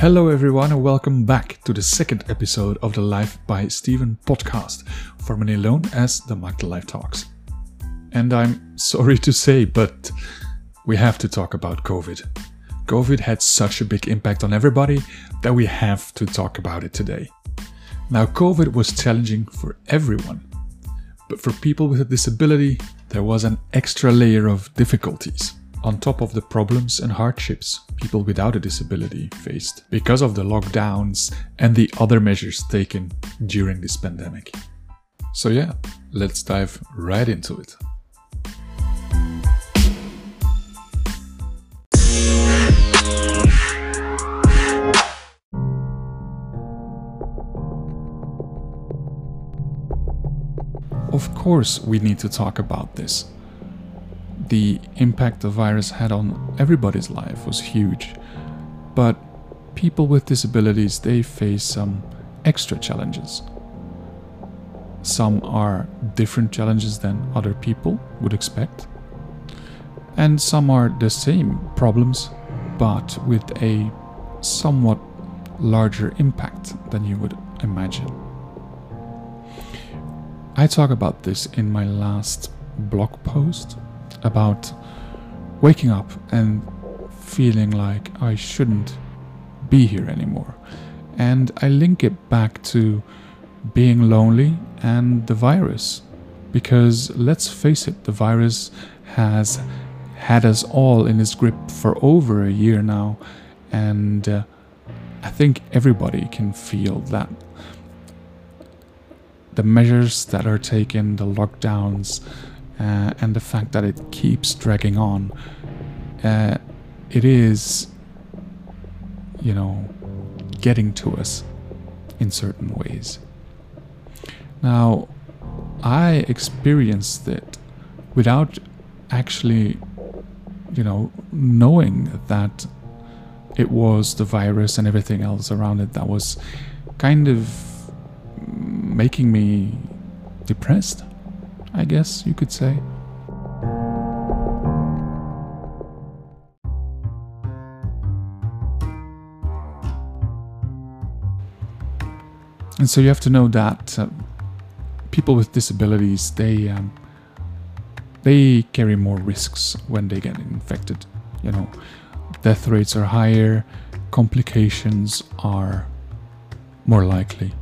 Hello, everyone, and welcome back to the second episode of the Life by Steven podcast, formerly known as the the Life Talks. And I'm sorry to say, but we have to talk about COVID. COVID had such a big impact on everybody that we have to talk about it today. Now, COVID was challenging for everyone, but for people with a disability, there was an extra layer of difficulties on top of the problems and hardships people without a disability faced because of the lockdowns and the other measures taken during this pandemic. So, yeah, let's dive right into it. Of course, we need to talk about this the impact the virus had on everybody's life was huge. But people with disabilities, they face some extra challenges. Some are different challenges than other people would expect. And some are the same problems, but with a somewhat larger impact than you would imagine. I talk about this in my last blog post about waking up and feeling like I shouldn't be here anymore. And I link it back to being lonely and the virus. Because let's face it, the virus has had us all in its grip for over a year now. And uh, I think everybody can feel that. The measures that are taken, the lockdowns, uh, and the fact that it keeps dragging on, uh, it is, you know, getting to us in certain ways. Now, I experienced it without actually, you know, knowing that it was the virus and everything else around it that was kind of making me depressed. I guess you could say. And so you have to know that uh, people with disabilities they um, they carry more risks when they get infected. You know, death rates are higher, complications are more likely.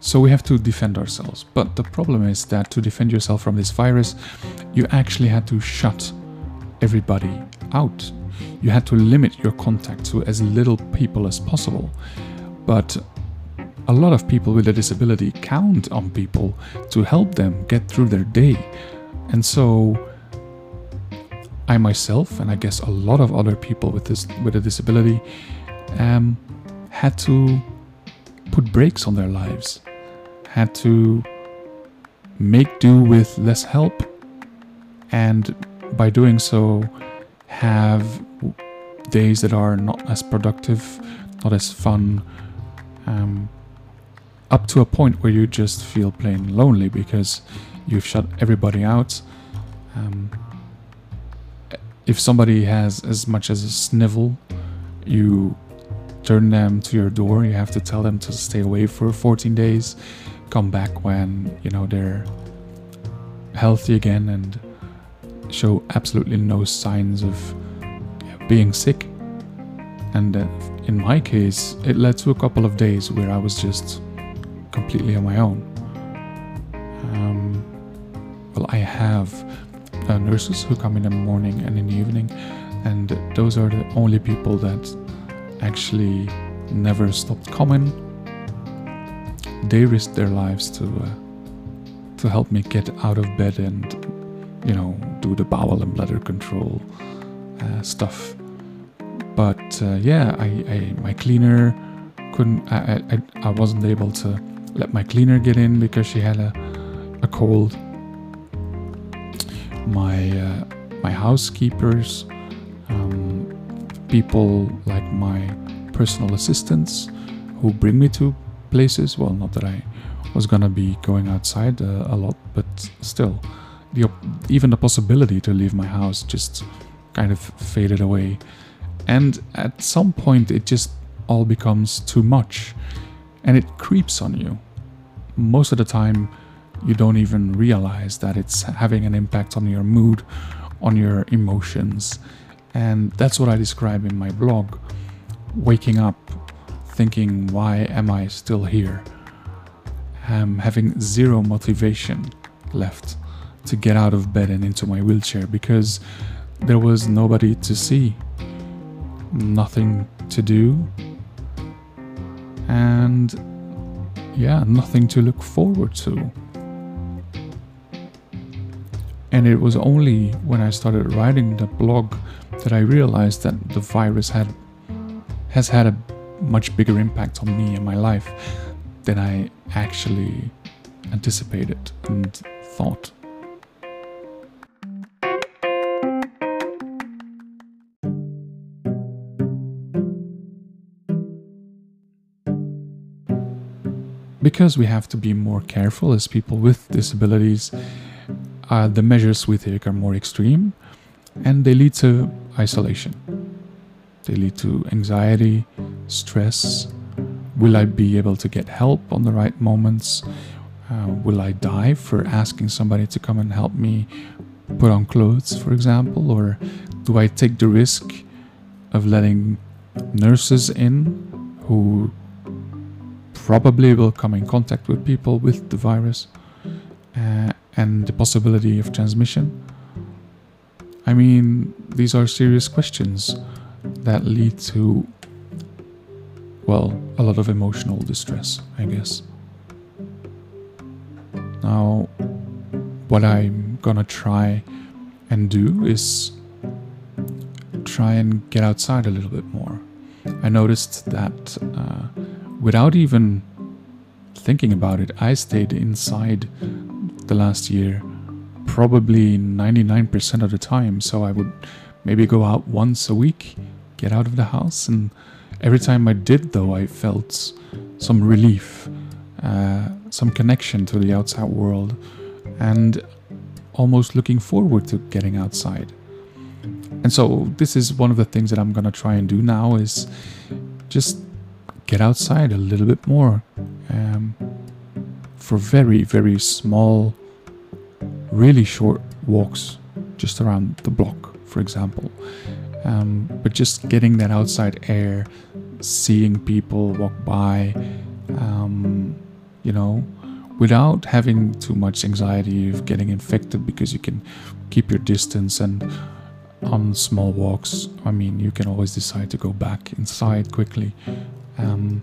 So we have to defend ourselves. But the problem is that to defend yourself from this virus, you actually had to shut everybody out. You had to limit your contact to as little people as possible. But a lot of people with a disability count on people to help them get through their day. And so I myself, and I guess a lot of other people with this with a disability, um, had to put brakes on their lives had to make do with less help and by doing so have days that are not as productive, not as fun, um, up to a point where you just feel plain lonely because you've shut everybody out. Um, if somebody has as much as a snivel, you turn them to your door. You have to tell them to stay away for 14 days come back when you know they're healthy again and show absolutely no signs of being sick. And in my case, it led to a couple of days where I was just completely on my own. Um, well, I have uh, nurses who come in the morning and in the evening, and those are the only people that actually never stopped coming they risked their lives to uh, to help me get out of bed and you know do the bowel and bladder control uh, stuff. But uh, yeah, I, I, my cleaner couldn't. I, I I wasn't able to let my cleaner get in because she had a a cold. My uh, my housekeepers, um, people like my personal assistants who bring me to places. Well, not that I was gonna be going outside uh, a lot, but still, the even the possibility to leave my house just kind of faded away. And at some point, it just all becomes too much and it creeps on you. Most of the time, you don't even realize that it's having an impact on your mood, on your emotions. And that's what I describe in my blog. Waking up thinking, why am I still here? I'm having zero motivation left to get out of bed and into my wheelchair because there was nobody to see, nothing to do, and yeah, nothing to look forward to. And it was only when I started writing the blog that I realized that the virus had has had a much bigger impact on me and my life than I actually anticipated and thought. Because we have to be more careful as people with disabilities, uh, the measures we take are more extreme and they lead to isolation. They lead to anxiety, stress. Will I be able to get help on the right moments? Uh, will I die for asking somebody to come and help me put on clothes, for example? Or do I take the risk of letting nurses in who probably will come in contact with people with the virus uh, and the possibility of transmission? I mean, these are serious questions that lead to, well, a lot of emotional distress, I guess. Now, what I'm gonna try and do is try and get outside a little bit more. I noticed that uh, without even thinking about it, I stayed inside the last year probably 99% of the time. So I would maybe go out once a week get out of the house. And every time I did, though, I felt some relief, uh, some connection to the outside world, and almost looking forward to getting outside. And so this is one of the things that I'm gonna try and do now is just get outside a little bit more um, for very very small, really short walks just around the block, for example. Um, but just getting that outside air, seeing people walk by, um, you know, without having too much anxiety of getting infected because you can keep your distance and on small walks, I mean, you can always decide to go back inside quickly. Um,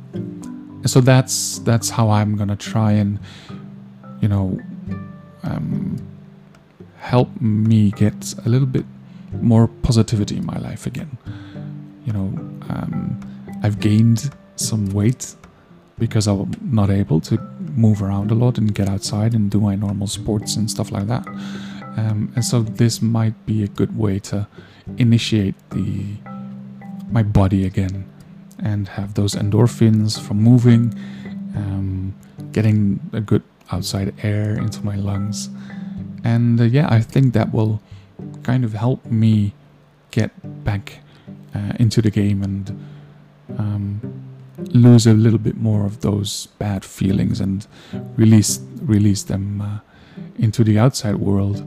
so that's that's how I'm gonna try and, you know, um, help me get a little bit more positivity in my life again. You know, um, I've gained some weight because I'm not able to move around a lot and get outside and do my normal sports and stuff like that. Um, and so this might be a good way to initiate the my body again and have those endorphins from moving, um, getting a good outside air into my lungs. And uh, yeah, I think that will kind of helped me get back uh, into the game and um, lose a little bit more of those bad feelings and release release them uh, into the outside world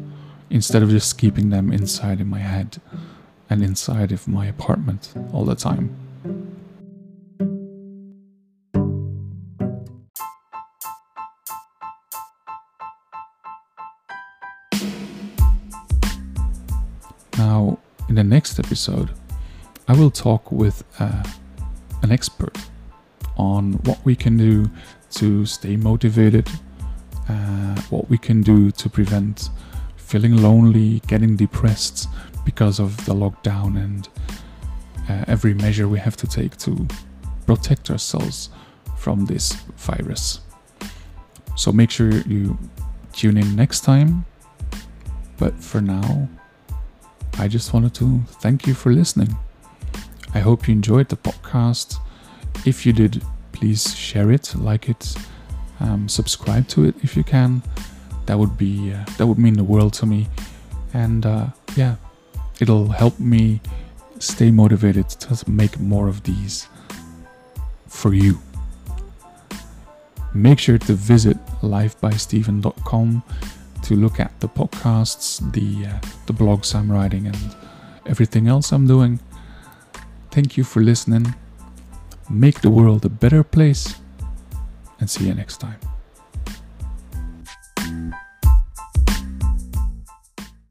instead of just keeping them inside in my head and inside of my apartment all the time. In the next episode, I will talk with uh, an expert on what we can do to stay motivated, uh, what we can do to prevent feeling lonely, getting depressed because of the lockdown, and uh, every measure we have to take to protect ourselves from this virus. So make sure you tune in next time. But for now, I just wanted to thank you for listening. I hope you enjoyed the podcast. If you did, please share it, like it, um, subscribe to it if you can. That would be uh, that would mean the world to me, and uh, yeah, it'll help me stay motivated to make more of these. for you. Make sure to visit lifebystephen.com to look at the podcasts, the uh, the blogs I'm writing, and everything else I'm doing. Thank you for listening. Make the world a better place, and see you next time.